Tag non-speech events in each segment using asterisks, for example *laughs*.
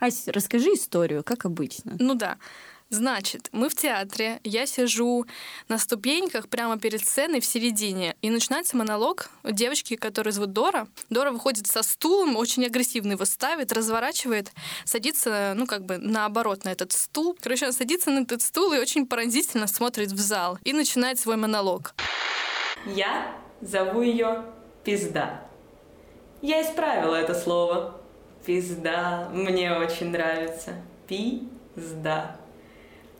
Ася, расскажи историю, как обычно. Ну да. Значит, мы в театре, я сижу на ступеньках прямо перед сценой в середине, и начинается монолог девочки, которая зовут Дора. Дора выходит со стулом, очень агрессивно его ставит, разворачивает, садится, ну, как бы наоборот на этот стул. Короче, она садится на этот стул и очень поразительно смотрит в зал и начинает свой монолог. Я зову ее Пизда. Я исправила это слово. Пизда мне очень нравится. Пизда.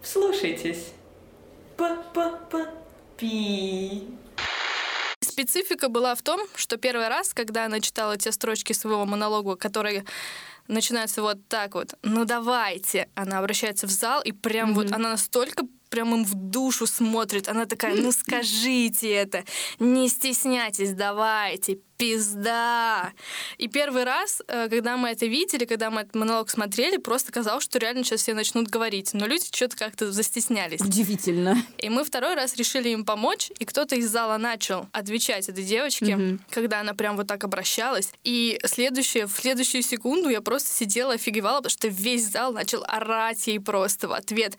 Вслушайтесь. П-п-п-пи. Специфика была в том, что первый раз, когда она читала те строчки своего монолога, которые начинаются вот так вот, ну давайте, она обращается в зал, и прям mm-hmm. вот она настолько прям им в душу смотрит. Она такая, ну *laughs* скажите это, не стесняйтесь, давайте, пизда. И первый раз, э, когда мы это видели, когда мы этот монолог смотрели, просто казалось, что реально сейчас все начнут говорить. Но люди что-то как-то застеснялись. Удивительно. И мы второй раз решили им помочь, и кто-то из зала начал отвечать этой девочке, угу. когда она прям вот так обращалась. И следующее, в следующую секунду я просто сидела, офигевала, потому что весь зал начал орать ей просто в ответ.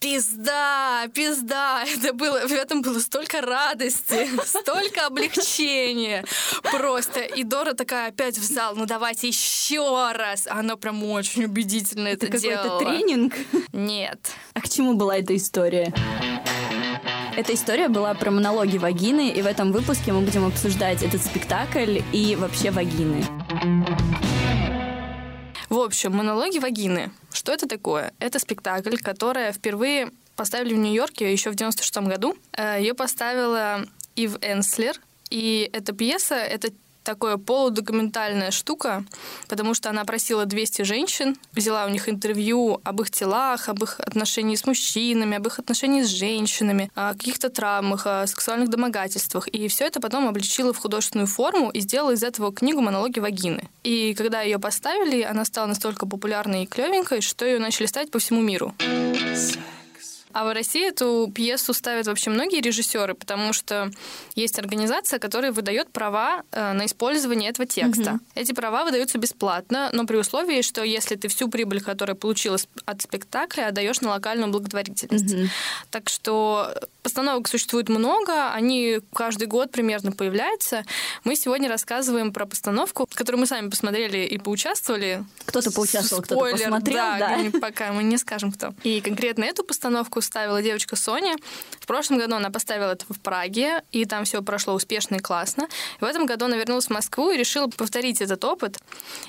Пизда, пизда. *laughs* Это было, в этом было столько радости, *laughs* столько облегчения Просто. И Дора такая опять в зал, ну давайте еще раз. Она прям очень убедительно это, это делала. какой-то тренинг? Нет. А к чему была эта история? Эта история была про монологи вагины, и в этом выпуске мы будем обсуждать этот спектакль и вообще вагины. В общем, монологи вагины. Что это такое? Это спектакль, который впервые поставили в Нью-Йорке еще в 96 году. Э, Ее поставила Ив Энслер, и эта пьеса — это такая полудокументальная штука, потому что она просила 200 женщин, взяла у них интервью об их телах, об их отношении с мужчинами, об их отношении с женщинами, о каких-то травмах, о сексуальных домогательствах. И все это потом обличила в художественную форму и сделала из этого книгу «Монологи вагины». И когда ее поставили, она стала настолько популярной и клевенькой, что ее начали ставить по всему миру. А в России эту пьесу ставят вообще многие режиссеры, потому что есть организация, которая выдает права э, на использование этого текста. Угу. Эти права выдаются бесплатно, но при условии, что если ты всю прибыль, которая получилась от спектакля, отдаешь на локальную благотворительность. Угу. Так что постановок существует много, они каждый год примерно появляются. Мы сегодня рассказываем про постановку, которую мы сами посмотрели и поучаствовали. Кто-то поучаствовал, кто-то посмотрел, да, да. *laughs* пока мы не скажем кто. И конкретно эту постановку ставила девочка Соня. В прошлом году она поставила это в Праге, и там все прошло успешно и классно. В этом году она вернулась в Москву и решила повторить этот опыт.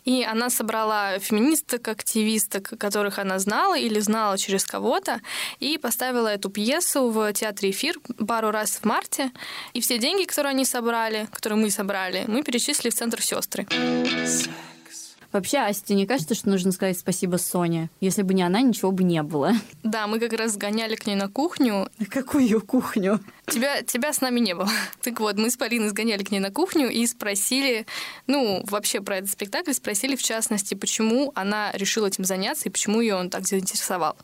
И она собрала феминисток, активисток, которых она знала или знала через кого-то, и поставила эту пьесу в театре эфир пару раз в марте, и все деньги, которые они собрали, которые мы собрали, мы перечислили в центр сестры. Вообще, Асте, не кажется, что нужно сказать спасибо Соне? Если бы не она, ничего бы не было. Да, мы как раз гоняли к ней на кухню. На какую кухню? Тебя, тебя с нами не было. *laughs* Так вот, мы с Полиной сгоняли к ней на кухню и спросили, ну, вообще про этот спектакль, спросили в частности, почему она решила этим заняться и почему ее он так заинтересовал.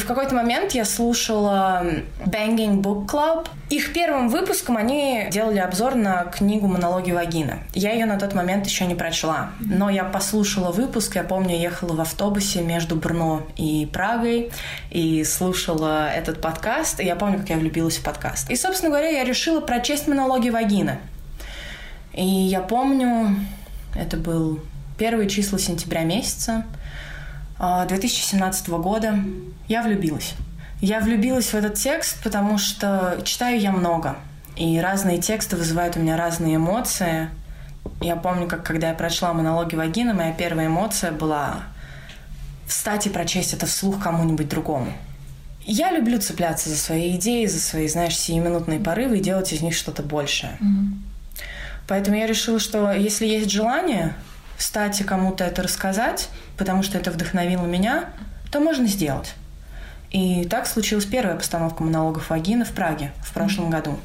В какой-то момент я слушала Banging Book Club. Их первым выпуском они делали обзор на книгу «Монологи вагины». Я ее на тот момент еще не прочла, но я послушала выпуск. Я помню, ехала в автобусе между Брно и Прагой и слушала этот подкаст. И я помню, как я влюбилась в подкаст. И, собственно говоря, я решила прочесть «Монологи вагины». И я помню, это был первые числа сентября месяца – 2017 а, года я влюбилась. Я влюбилась в этот текст, потому что читаю я много. И разные тексты вызывают у меня разные эмоции. Я помню, как когда я прочла монологи Вагина, моя первая эмоция была встать и прочесть это вслух кому-нибудь другому. Я люблю цепляться за свои идеи, за свои, знаешь, сиюминутные порывы и делать из них что-то большее. Mm-hmm. Поэтому я решила, что если есть желание, встать и кому-то это рассказать, потому что это вдохновило меня, то можно сделать. И так случилась первая постановка монологов Вагины в Праге в прошлом mm-hmm. году.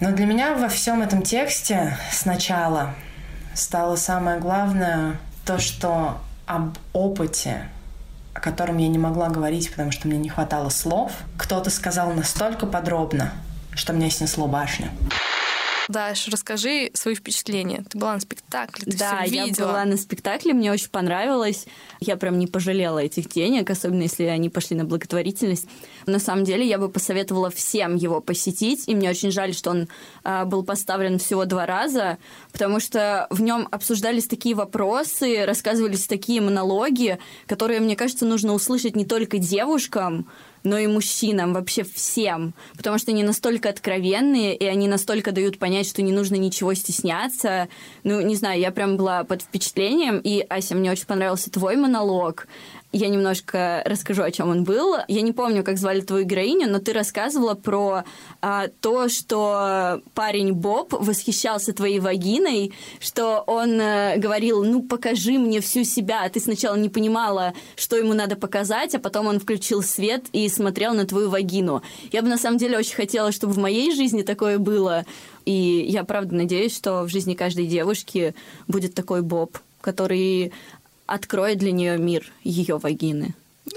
Но для меня во всем этом тексте сначала стало самое главное то, что об опыте, о котором я не могла говорить, потому что мне не хватало слов, кто-то сказал настолько подробно, что мне снесло башню. Дальше расскажи свои впечатления. Ты была на спектакле, ты да, всё я видела. была на спектакле, мне очень понравилось. Я прям не пожалела этих денег, особенно если они пошли на благотворительность. На самом деле, я бы посоветовала всем его посетить, и мне очень жаль, что он а, был поставлен всего два раза, потому что в нем обсуждались такие вопросы, рассказывались такие монологи, которые, мне кажется, нужно услышать не только девушкам, но и мужчинам, вообще всем. Потому что они настолько откровенные, и они настолько дают понять, что не нужно ничего стесняться. Ну, не знаю, я прям была под впечатлением. И, Ася, мне очень понравился твой монолог. Я немножко расскажу, о чем он был. Я не помню, как звали твою героиню, но ты рассказывала про а, то, что парень Боб восхищался твоей вагиной, что он а, говорил, ну покажи мне всю себя. Ты сначала не понимала, что ему надо показать, а потом он включил свет и смотрел на твою вагину. Я бы на самом деле очень хотела, чтобы в моей жизни такое было. И я правда надеюсь, что в жизни каждой девушки будет такой Боб, который откроет для нее мир ее вагины.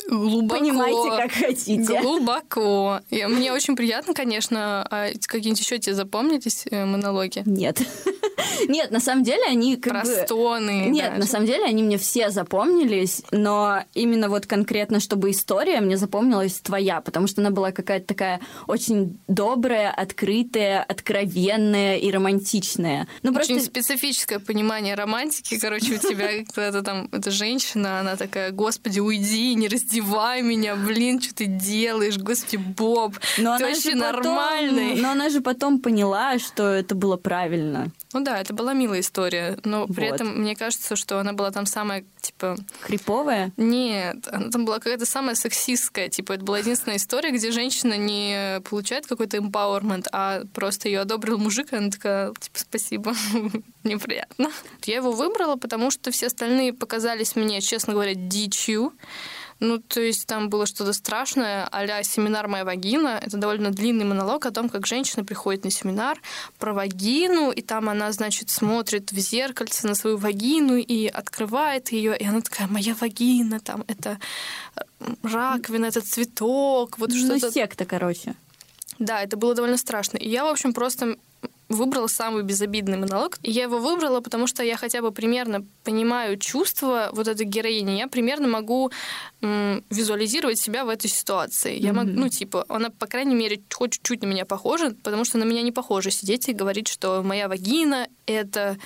Глубоко. Понимаете, как хотите. Глубоко. И мне очень приятно, конечно. А какие-нибудь еще тебе запомнились э, монологи? Нет. *laughs* Нет, на самом деле они как Про бы... Нет, даже. на самом деле они мне все запомнились, но именно вот конкретно, чтобы история мне запомнилась твоя, потому что она была какая-то такая очень добрая, открытая, откровенная и романтичная. Ну, Очень просто... специфическое понимание романтики, короче, у тебя *laughs* когда-то там эта женщина, она такая, господи, уйди, не раздевай меня, блин, что ты делаешь, господи, Боб, Но ты она вообще потом- нормальный. Но она же потом поняла, что это было правильно. Ну да, это была милая история, но при Вот. этом мне кажется, что она была там самая, типа, Криповая? Нет, она там была какая-то самая сексистская. Типа, это была единственная история, где женщина не получает какой-то empowerment, а просто ее одобрил мужик, и она такая, типа, спасибо, *laughs* мне приятно. Я его выбрала, потому что все остальные показались мне, честно говоря, дичью. Ну, то есть там было что-то страшное, а семинар «Моя вагина». Это довольно длинный монолог о том, как женщина приходит на семинар про вагину, и там она, значит, смотрит в зеркальце на свою вагину и открывает ее, и она такая «Моя вагина», там, это э, раковина, это цветок, вот Ну, что-то секта, короче. да, это было довольно страшно. И я, в общем, просто выбрала самый безобидный монолог. Я его выбрала, потому что я хотя бы примерно понимаю чувства вот этой героини. Я примерно могу м, визуализировать себя в этой ситуации. Я могу, ну, типа, она, по крайней мере, хоть чуть-чуть на меня похожа, потому что на меня не похоже сидеть и говорить, что моя вагина — это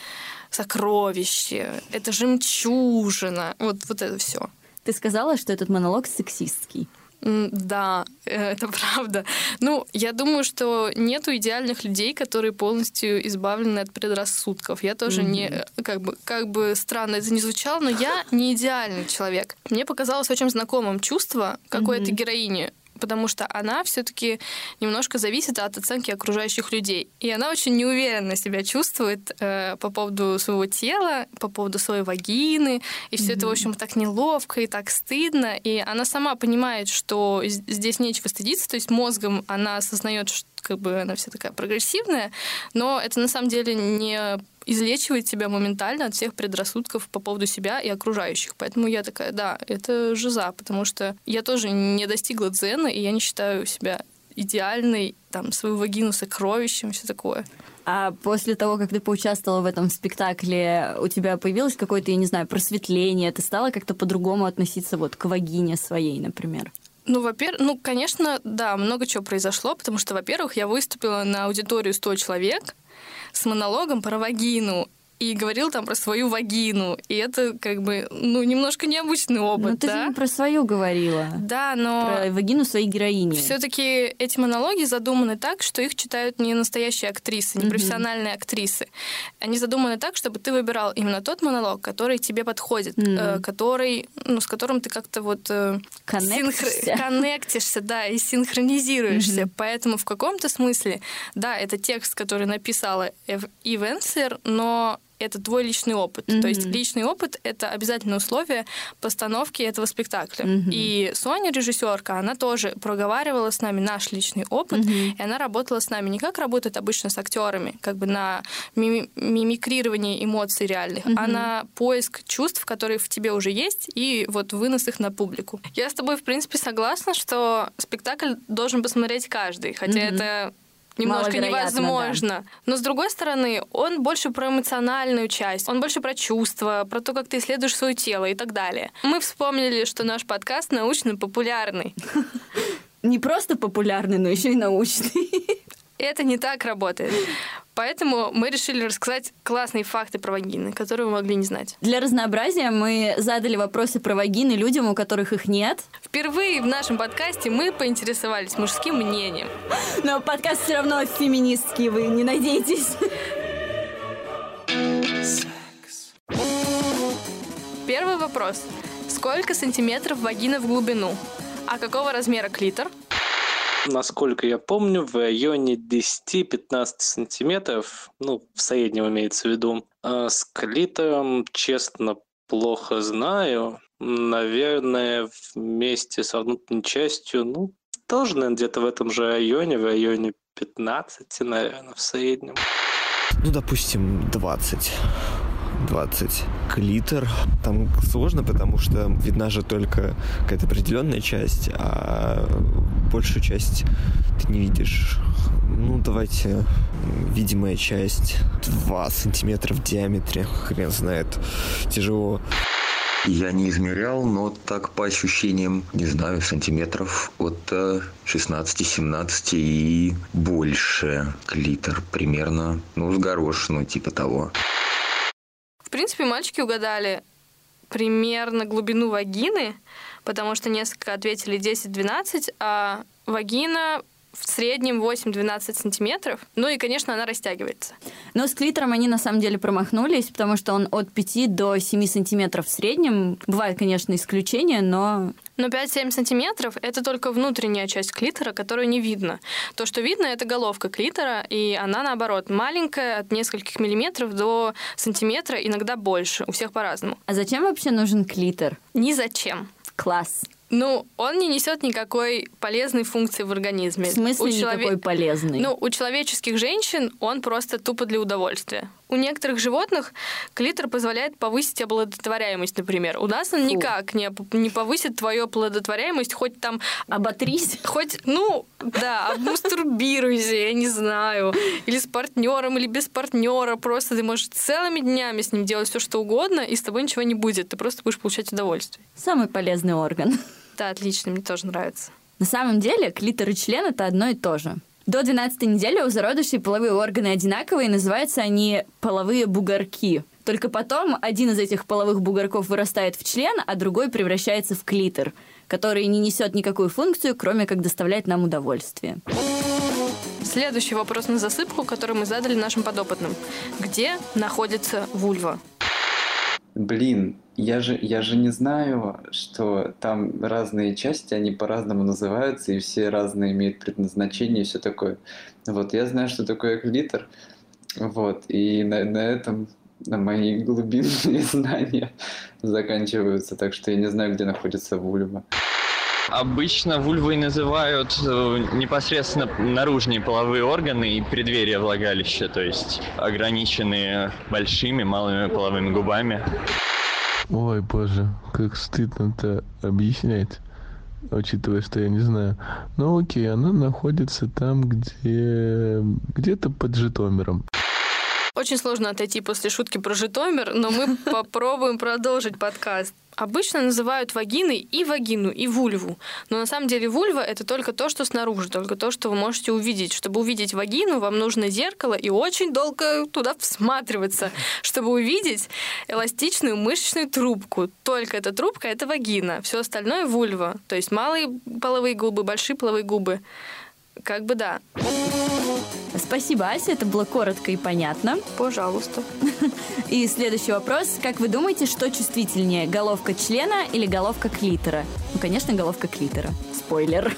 сокровище, это жемчужина. Вот, вот это все. Ты сказала, что этот монолог сексистский. Да, э, это правда. Ну, я думаю, что нету идеальных людей, которые полностью избавлены от предрассудков. Я тоже не, э, как бы, как бы странно это не звучало, но я не идеальный человек. Мне показалось очень знакомым чувство какой-то героини, потому что она все-таки немножко зависит от оценки окружающих людей. И она очень неуверенно себя чувствует э, по поводу своего тела, по поводу своей вагины. И все это, в общем, так неловко и так стыдно. И она сама понимает, что здесь нечего стыдиться. То есть мозгом она осознает, что как бы она вся такая прогрессивная, но это на самом деле не излечивает тебя моментально от всех предрассудков по поводу себя и окружающих. Поэтому я такая, да, это жиза, потому что я тоже не достигла дзена, и я не считаю себя идеальной, там, свою вагину сокровищем, все такое. А после того, как ты поучаствовала в этом спектакле, у тебя появилось какое-то, я не знаю, просветление? Ты стала как-то по-другому относиться вот к вагине своей, например? Ну, во-первых, ну, конечно, да, много чего произошло, потому что, во-первых, я выступила на аудиторию 100 человек с монологом про вагину и говорил там про свою вагину. И это как бы, ну, немножко необычный опыт, ну, ты да? же не про свою говорила. Да, но... Про вагину своей героини. Все-таки эти монологи задуманы так, что их читают не настоящие актрисы, не профессиональные актрисы. Они задуманы так, чтобы ты выбирал именно тот монолог, который тебе подходит, Мгм. э, который, ну, с которым ты как-то вот э, Коннектишься. коннектишься, да, и синхронизируешься. Поэтому в каком-то смысле, да, это текст, который написала Ив Энслер, но это твой личный опыт. То есть личный опыт — это обязательное условие постановки этого спектакля. Мгм. И Соня, режиссерка, она тоже проговаривала с нами наш личный опыт, Мгм. и она работала с нами не как работает обычно с актерами, как бы на мими- мимикрирование эмоций реальных, а Мгм. на поиск чувств, которые в тебе уже есть, и вот вынос их на публику. Я с тобой, в принципе, согласна, что спектакль должен посмотреть каждый, хотя Мгм. это немножко невозможно. Но с другой стороны, он больше про эмоциональную часть, он больше про чувства, про то, как ты исследуешь свое тело и так далее. Мы вспомнили, что наш подкаст научно-популярный. *laughs* Не просто популярный, но еще и научный. *laughs* Это не так работает. Поэтому мы решили рассказать классные факты про вагины, которые вы могли не знать. Для разнообразия мы задали вопросы про вагины людям, у которых их нет. Впервые в нашем подкасте мы поинтересовались мужским мнением. Но подкаст все равно феминистский, вы не надейтесь. Первый вопрос. Сколько сантиметров вагина в глубину? А какого размера клитор? Насколько я помню, в районе 10-15 сантиметров, ну, в среднем имеется в виду. А с клитором, честно, плохо знаю. Наверное, вместе с внутренней частью, ну, тоже, наверное, где-то в этом же районе, в районе 15, наверное, в среднем. Ну, допустим, 20. 20 клитор. Там сложно, потому что видна же только какая-то определенная часть, а большую часть ты не видишь. Ну, давайте видимая часть 2 сантиметра в диаметре. Хрен знает. Тяжело. Я не измерял, но так по ощущениям, не знаю, сантиметров от 16-17 и больше клитор примерно, ну, с горошину, типа того. Принципе, мальчики угадали примерно глубину вагины, потому что несколько ответили 10-12, а вагина в среднем 8-12 сантиметров. Ну и, конечно, она растягивается. Но с клитором они на самом деле промахнулись, потому что он от 5 до 7 сантиметров в среднем. Бывают, конечно, исключения, но... Но 5-7 сантиметров — это только внутренняя часть клитора, которую не видно. То, что видно, это головка клитора, и она, наоборот, маленькая, от нескольких миллиметров до сантиметра, иногда больше. У всех по-разному. А зачем вообще нужен клитор? Ни зачем. Класс. Ну, он не несет никакой полезной функции в организме. В смысле у никакой полезной? Ну, у человеческих женщин он просто тупо для удовольствия. У некоторых животных клитор позволяет повысить оплодотворяемость, например. У нас он Фу. никак не, не повысит твою оплодотворяемость, хоть там... Оботрись. Хоть, ну, да, мастурбируйся, я не знаю. Или с партнером, или без партнера. Просто ты можешь целыми днями с ним делать все, что угодно, и с тобой ничего не будет. Ты просто будешь получать удовольствие. Самый полезный орган. Да, отлично, мне тоже нравится. На самом деле клитор и член — это одно и то же. До 12 недели у зародышей половые органы одинаковые, и называются они половые бугорки. Только потом один из этих половых бугорков вырастает в член, а другой превращается в клитор, который не несет никакую функцию, кроме как доставлять нам удовольствие. Следующий вопрос на засыпку, который мы задали нашим подопытным. Где находится вульва? Блин, я же, я же не знаю, что там разные части, они по-разному называются, и все разные имеют предназначение и все такое. Вот, я знаю, что такое клитор, вот, и на, на этом на мои глубинные *laughs* знания заканчиваются, так что я не знаю, где находится вульва. Обычно вульвой называют э, непосредственно наружные половые органы и преддверия влагалища, то есть ограниченные большими, малыми половыми губами. Ой, боже, как стыдно-то объяснять, учитывая, что я не знаю. Ну окей, она находится там, где... где-то под Житомиром. Очень сложно отойти после шутки про Житомир, но мы *laughs* попробуем продолжить подкаст. Обычно называют вагиной и вагину, и вульву. Но на самом деле вульва — это только то, что снаружи, только то, что вы можете увидеть. Чтобы увидеть вагину, вам нужно зеркало и очень долго туда всматриваться, *laughs* чтобы увидеть эластичную мышечную трубку. Только эта трубка — это вагина. Все остальное — вульва. То есть малые половые губы, большие половые губы. Как бы да. Спасибо, Ася, это было коротко и понятно. Пожалуйста. *laughs* И следующий вопрос. Как вы думаете, что чувствительнее, головка члена или головка клитора? Ну, конечно, головка клитора. Спойлер.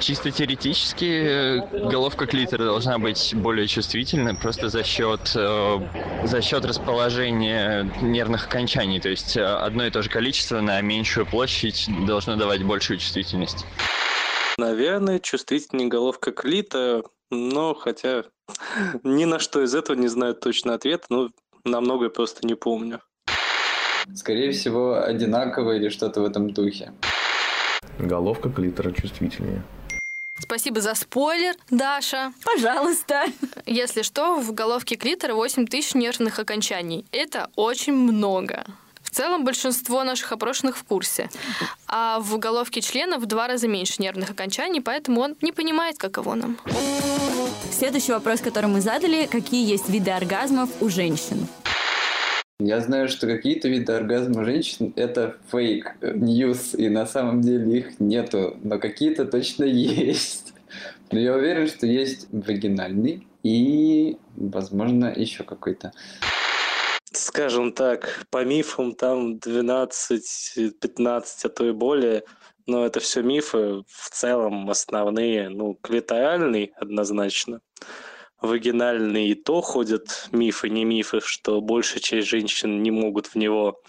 Чисто теоретически э, головка клитора должна быть более чувствительной просто за счет, э, за счет расположения нервных окончаний. То есть э, одно и то же количество на меньшую площадь должно давать большую чувствительность. Наверное, чувствительнее головка клита, но хотя *laughs* ни на что из этого не знаю точно ответ, но на многое просто не помню. Скорее всего, одинаково или что-то в этом духе. Головка клитора чувствительнее. Спасибо за спойлер, Даша. Пожалуйста. Если что, в головке клитора 8 тысяч нервных окончаний. Это очень много. В целом большинство наших опрошенных в курсе. А в головке члена в два раза меньше нервных окончаний, поэтому он не понимает, каково нам. Следующий вопрос, который мы задали, какие есть виды оргазмов у женщин? Я знаю, что какие-то виды оргазма женщин — это фейк ньюс, и на самом деле их нету, но какие-то точно *laughs* есть. Но я уверен, что есть вагинальный и, возможно, еще какой-то. Скажем так, по мифам там 12-15, а то и более, но это все мифы, в целом основные, ну, клиторальный однозначно, вагинальный и то ходят мифы, не мифы, что большая часть женщин не могут в него.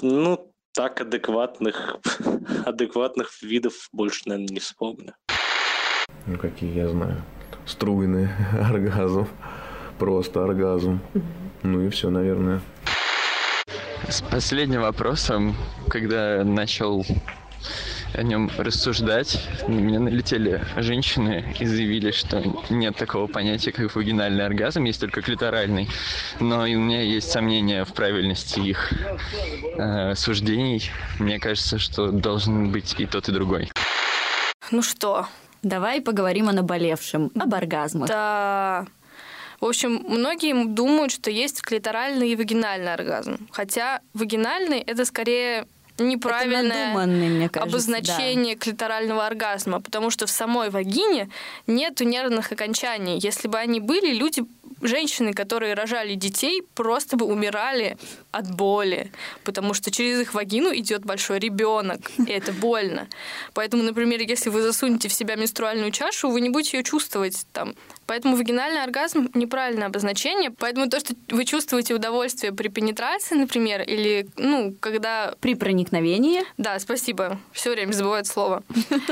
Ну, так адекватных, *laughs* адекватных видов больше, наверное, не вспомню. Ну, какие я знаю. Струйный *laughs* оргазм. Просто оргазм. Ну и все, наверное. С последним вопросом, когда начал о нем рассуждать, на меня налетели женщины и заявили, что нет такого понятия, как вагинальный оргазм, есть только клиторальный. Но и у меня есть сомнения в правильности их э, суждений. Мне кажется, что должен быть и тот, и другой. Ну что? Давай поговорим о наболевшем, об оргазмах. Да. В общем, многие думают, что есть клиторальный и вагинальный оргазм. Хотя вагинальный — это скорее неправильное кажется, обозначение да. клиторального оргазма, потому что в самой вагине нет нервных окончаний. Если бы они были, люди женщины, которые рожали детей, просто бы умирали от боли, потому что через их вагину идет большой ребенок, и это больно. Поэтому, например, если вы засунете в себя менструальную чашу, вы не будете ее чувствовать там. Поэтому вагинальный оргазм — неправильное обозначение. Поэтому то, что вы чувствуете удовольствие при пенетрации, например, или, ну, когда... При проникновении? Да, спасибо. Все время забываю слово.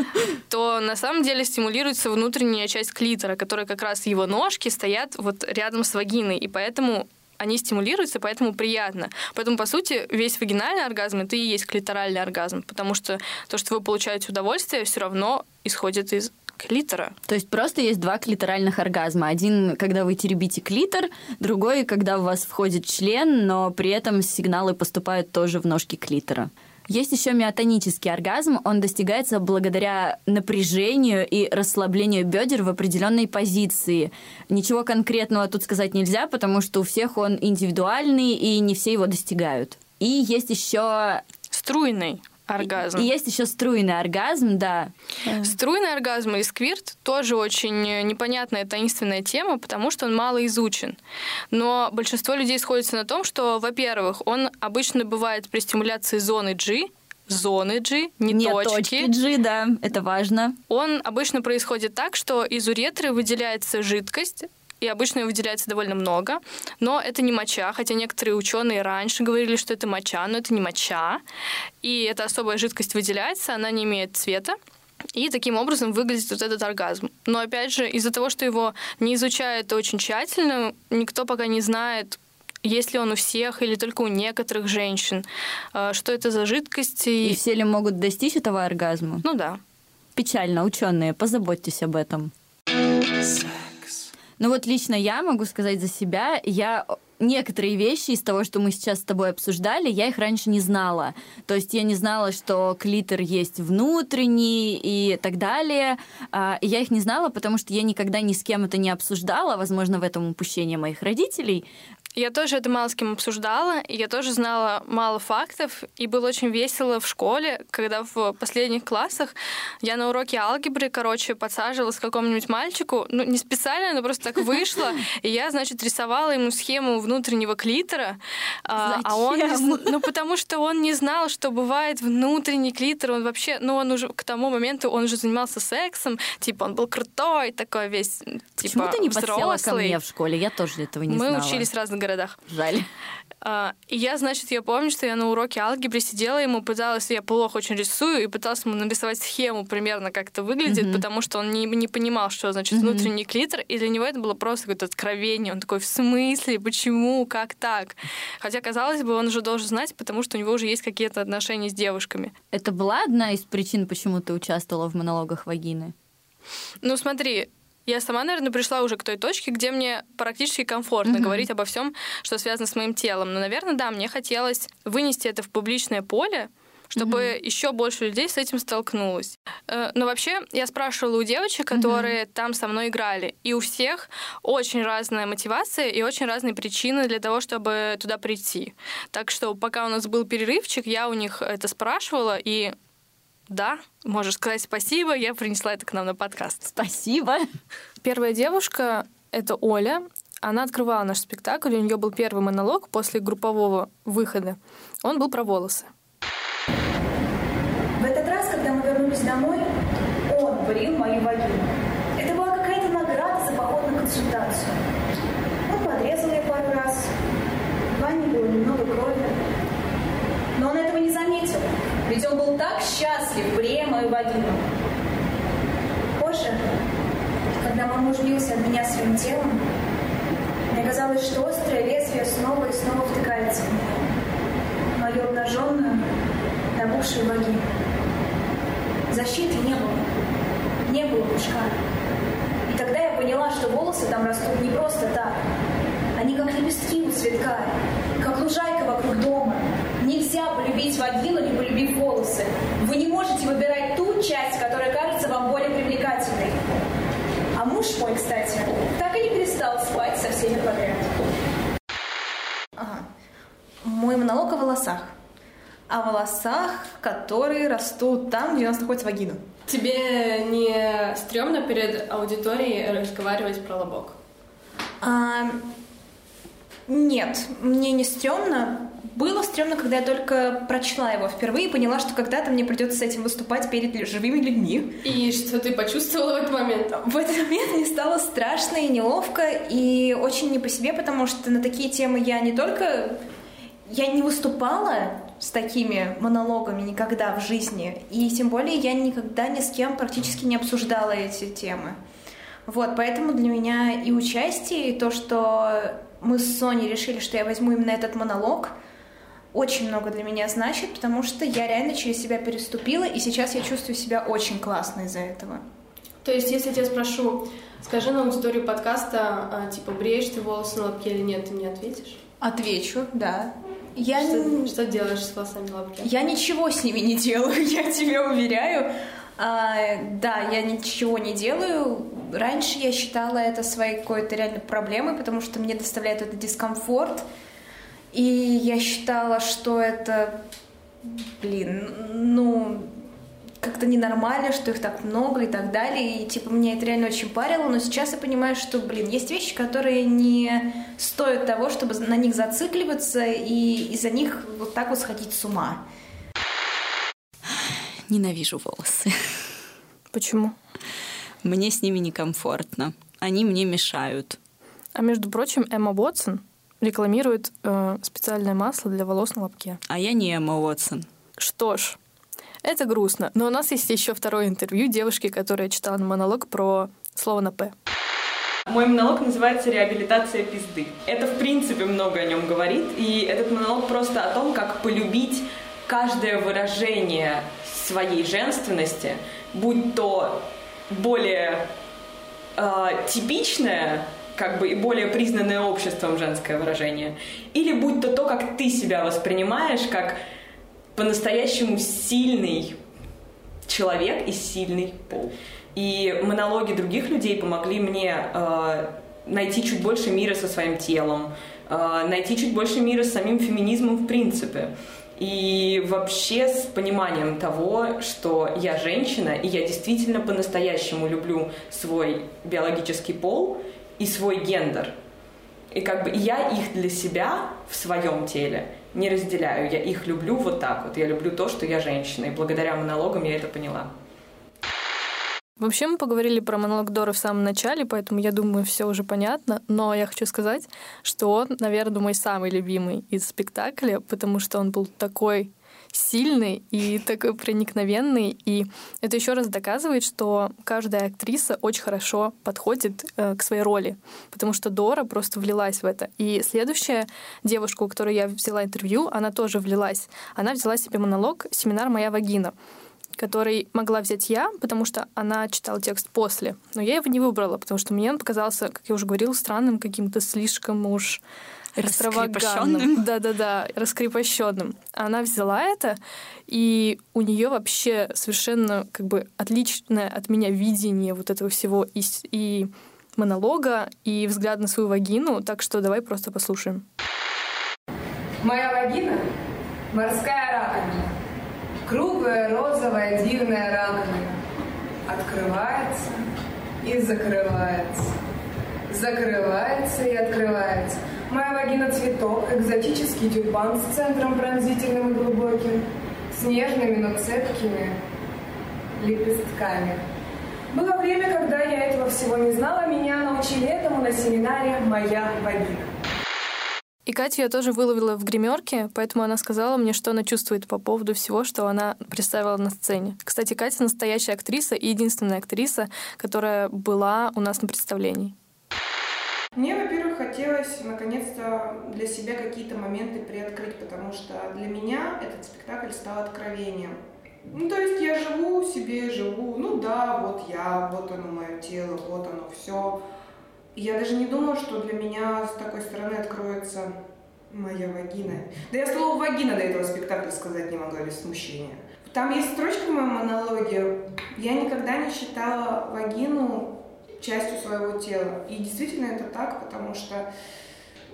*laughs* То на самом деле стимулируется внутренняя часть клитора, которая как раз его ножки стоят вот рядом с вагиной, и поэтому они стимулируются, поэтому приятно. Поэтому, по сути, весь вагинальный оргазм это и есть клиторальный оргазм, потому что то, что вы получаете удовольствие, все равно исходит из клитора. То есть просто есть два клиторальных оргазма. Один, когда вы теребите клитор, другой, когда у вас входит член, но при этом сигналы поступают тоже в ножки клитора. Есть еще миотонический оргазм. Он достигается благодаря напряжению и расслаблению бедер в определенной позиции. Ничего конкретного тут сказать нельзя, потому что у всех он индивидуальный, и не все его достигают. И есть еще струйный оргазм. И есть еще струйный оргазм, да. Струйный оргазм и сквирт тоже очень непонятная таинственная тема, потому что он мало изучен. Но большинство людей сходится на том, что, во-первых, он обычно бывает при стимуляции зоны G, зоны G, не, не точки. точки G, да, это важно. Он обычно происходит так, что из уретры выделяется жидкость, и обычно ее выделяется довольно много, но это не моча, хотя некоторые ученые раньше говорили, что это моча, но это не моча, и эта особая жидкость выделяется, она не имеет цвета, и таким образом выглядит вот этот оргазм. Но опять же, из-за того, что его не изучают очень тщательно, никто пока не знает, есть ли он у всех или только у некоторых женщин, э, что это за жидкость. И, и все ли могут достичь этого оргазма? Ну да. Печально, ученые, позаботьтесь об этом. Ну вот лично я могу сказать за себя, я некоторые вещи из того, что мы сейчас с тобой обсуждали, я их раньше не знала. То есть я не знала, что клитор есть внутренний и так далее. А, я их не знала, потому что я никогда ни с кем это не обсуждала. Возможно, в этом упущение моих родителей. Я тоже это мало с кем обсуждала, и я тоже знала мало фактов, и было очень весело в школе, когда в последних классах я на уроке алгебры, короче, подсаживалась к какому-нибудь мальчику, ну, не специально, но просто так вышло, и я, значит, рисовала ему схему внутреннего клитора, а, а он, ну, потому что он не знал, что бывает внутренний клитор, он вообще, ну, он уже к тому моменту, он уже занимался сексом, типа, он был крутой, такой весь, типа, Почему ты не подсела ко мне в школе? Я тоже этого не Мы знала. Мы учились разных городах. Жаль. А, и я, значит, я помню, что я на уроке алгебры сидела, ему пыталась, я плохо очень рисую, и пыталась ему нарисовать схему примерно, как это выглядит, mm-hmm. потому что он не, не понимал, что значит mm-hmm. внутренний клитор, и для него это было просто какое-то откровение. Он такой, в смысле, почему, как так? Хотя, казалось бы, он уже должен знать, потому что у него уже есть какие-то отношения с девушками. Это была одна из причин, почему ты участвовала в монологах вагины? Ну, смотри, я сама, наверное, пришла уже к той точке, где мне практически комфортно mm-hmm. говорить обо всем, что связано с моим телом. Но, наверное, да, мне хотелось вынести это в публичное поле, чтобы mm-hmm. еще больше людей с этим столкнулось. Э, но вообще я спрашивала у девочек, которые mm-hmm. там со мной играли, и у всех очень разная мотивация и очень разные причины для того, чтобы туда прийти. Так что пока у нас был перерывчик, я у них это спрашивала, и да, можешь сказать спасибо, я принесла это к нам на подкаст. Спасибо. Первая девушка — это Оля. Она открывала наш спектакль, у нее был первый монолог после группового выхода. Он был про волосы. В этот раз, когда мы вернулись домой, он брил мою вагину. Это была какая-то награда за поход на консультацию. Он подрезал ее пару раз. В ванне было немного крови. Но он этого не заметил. Ведь он был так счастлив, брея мою вагину. Позже, когда мой муж бился от меня своим телом, мне казалось, что острое лезвие снова и снова втыкается в меня. Мою обнаженную, набухшую вагину. Защиты не было. Не было пушка. И тогда я поняла, что волосы там растут не просто так. Они как лепестки у цветка, как лужайка вокруг дома. Полюбить вагину, не полюбив волосы. Вы не можете выбирать ту часть, которая кажется вам более привлекательной. А муж мой, кстати, так и не перестал спать со всеми подряд. Ага. Мой монолог о волосах о волосах, которые растут там, где у нас находится вагина. Тебе не стрёмно перед аудиторией разговаривать про лобок? А, нет, мне не стрёмно. Было стрёмно, когда я только прочла его впервые и поняла, что когда-то мне придется с этим выступать перед живыми людьми. И что ты почувствовала в этот момент? В этот момент мне стало страшно и неловко, и очень не по себе, потому что на такие темы я не только... Я не выступала с такими монологами никогда в жизни. И тем более я никогда ни с кем практически не обсуждала эти темы. Вот, поэтому для меня и участие, и то, что мы с Соней решили, что я возьму именно этот монолог, очень много для меня значит, потому что я реально через себя переступила, и сейчас я чувствую себя очень классно из-за этого. То есть, если я тебя спрошу, скажи на аудиторию подкаста, а, типа, бреешь ты волосы на лобке или нет, ты мне ответишь? Отвечу, да. Я что, что делаешь с волосами лапки? Я ничего с ними не делаю, *laughs* я тебе уверяю. А, да, я ничего не делаю. Раньше я считала это своей какой-то реально проблемой, потому что мне доставляет это дискомфорт. И я считала, что это, блин, ну, как-то ненормально, что их так много и так далее. И, типа, меня это реально очень парило. Но сейчас я понимаю, что, блин, есть вещи, которые не стоят того, чтобы на них зацикливаться и из-за них вот так вот сходить с ума. Ненавижу волосы. Почему? Мне с ними некомфортно. Они мне мешают. А между прочим, Эмма Уотсон рекламирует э, специальное масло для волос на лобке. А я не Эмма Уотсон. Что ж, это грустно. Но у нас есть еще второе интервью девушки, которая читала монолог про слово на «п». Мой монолог называется «Реабилитация пизды». Это, в принципе, много о нем говорит, и этот монолог просто о том, как полюбить каждое выражение своей женственности, будь то более э, типичное, как бы и более признанное обществом женское выражение, или будь то то, как ты себя воспринимаешь, как по-настоящему сильный человек и сильный пол. И монологи других людей помогли мне э, найти чуть больше мира со своим телом, э, найти чуть больше мира с самим феминизмом в принципе. И вообще с пониманием того, что я женщина, и я действительно по-настоящему люблю свой биологический пол и свой гендер. И как бы я их для себя в своем теле не разделяю. Я их люблю вот так вот. Я люблю то, что я женщина. И благодаря монологам я это поняла. Вообще мы поговорили про монолог Доры в самом начале, поэтому я думаю, все уже понятно. Но я хочу сказать, что он, наверное, мой самый любимый из спектакля, потому что он был такой сильный и такой проникновенный. И это еще раз доказывает, что каждая актриса очень хорошо подходит э, к своей роли, потому что Дора просто влилась в это. И следующая девушка, у которой я взяла интервью, она тоже влилась. Она взяла себе монолог «Семинар «Моя вагина», который могла взять я, потому что она читала текст после. Но я его не выбрала, потому что мне он показался, как я уже говорила, странным, каким-то слишком уж экстравагантным. Да-да-да, раскрепощенным. Она взяла это, и у нее вообще совершенно как бы отличное от меня видение вот этого всего и, и монолога, и взгляд на свою вагину, так что давай просто послушаем. Моя вагина — морская раковина. Круглая, розовая, дивная раковина. Открывается и закрывается. Закрывается и открывается. Моя вагина цветок, экзотический тюльпан с центром пронзительным и глубоким, с нежными, но цепкими лепестками. Было время, когда я этого всего не знала, меня научили этому на семинаре «Моя вагина». И Катя я тоже выловила в гримерке, поэтому она сказала мне, что она чувствует по поводу всего, что она представила на сцене. Кстати, Катя настоящая актриса и единственная актриса, которая была у нас на представлении. Мне, во-первых, хотелось наконец-то для себя какие-то моменты приоткрыть, потому что для меня этот спектакль стал откровением. Ну, то есть я живу себе, живу, ну да, вот я, вот оно мое тело, вот оно все. Я даже не думала, что для меня с такой стороны откроется моя вагина. Да я слово вагина до этого спектакля сказать не могла без смущения. Там есть строчка в моем монологе. Я никогда не считала вагину частью своего тела. И действительно это так, потому что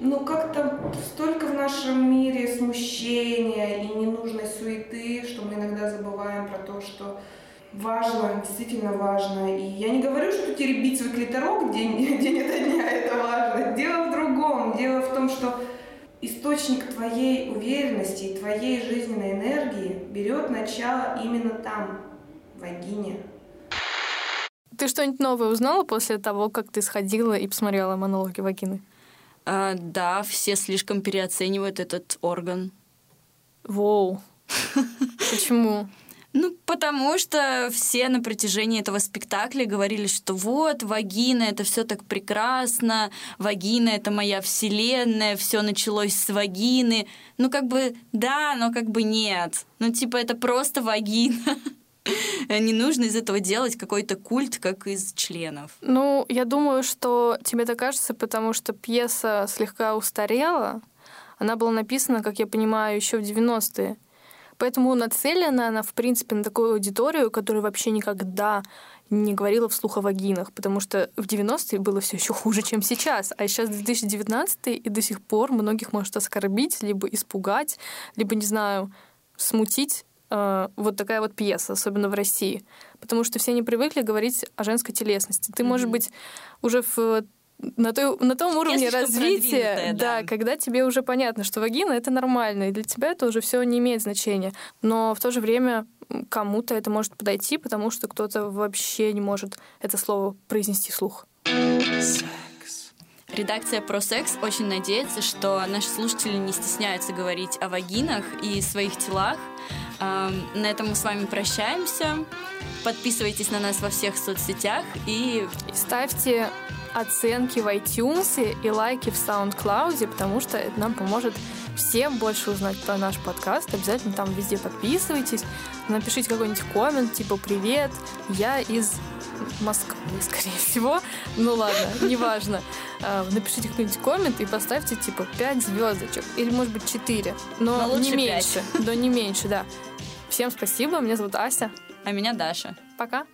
ну, как-то столько в нашем мире смущения и ненужной суеты, что мы иногда забываем про то, что важно, действительно важно. И я не говорю, что теребить свой клиторок день, *laughs* день ото дня это важно. Дело в другом. Дело в том, что источник твоей уверенности и твоей жизненной энергии берет начало именно там, в вагине. Ты что-нибудь новое узнала после того, как ты сходила и посмотрела монологи вагины? А, да, все слишком переоценивают этот орган. Воу. *laughs* Почему? Потому что все на протяжении этого спектакля говорили, что вот, вагина, это все так прекрасно, вагина — это моя вселенная, все началось с вагины. Ну, как бы да, но как бы нет. Ну, типа, это просто вагина. *laughs* Не нужно из этого делать какой-то культ, как из членов. Ну, я думаю, что тебе это кажется, потому что пьеса слегка устарела. Она была написана, как я понимаю, еще в 90-е. Поэтому нацелена она, в принципе, на такую аудиторию, которая вообще никогда не говорила вслух о вагинах, потому что в 90-е было все еще хуже, чем сейчас. А сейчас 2019 и до сих пор многих может оскорбить, либо испугать, либо, не знаю, смутить э, вот такая вот пьеса, особенно в России. Потому что все не привыкли говорить о женской телесности. Ты, mm-hmm. может быть, уже в на, той, на том уровне Я развития, да, да, когда тебе уже понятно, что вагина это нормально, и для тебя это уже все не имеет значения. Но в то же время кому-то это может подойти, потому что кто-то вообще не может это слово произнести вслух. Редакция про секс очень надеется, что наши слушатели не стесняются говорить о вагинах и своих телах. На этом мы с вами прощаемся. Подписывайтесь на нас во всех соцсетях и ставьте оценки в iTunes и лайки в SoundCloud, потому что это нам поможет всем больше узнать про наш подкаст. Обязательно там везде подписывайтесь. Напишите какой-нибудь коммент, типа «Привет, я из Москвы, *laughs* скорее всего. Ну ладно, *laughs* неважно. А, напишите какой-нибудь коммент и поставьте типа 5 звездочек. Или может быть 4. Но, но не 5. меньше. Но не меньше, да. Всем спасибо. Меня зовут Ася. А меня Даша. Пока.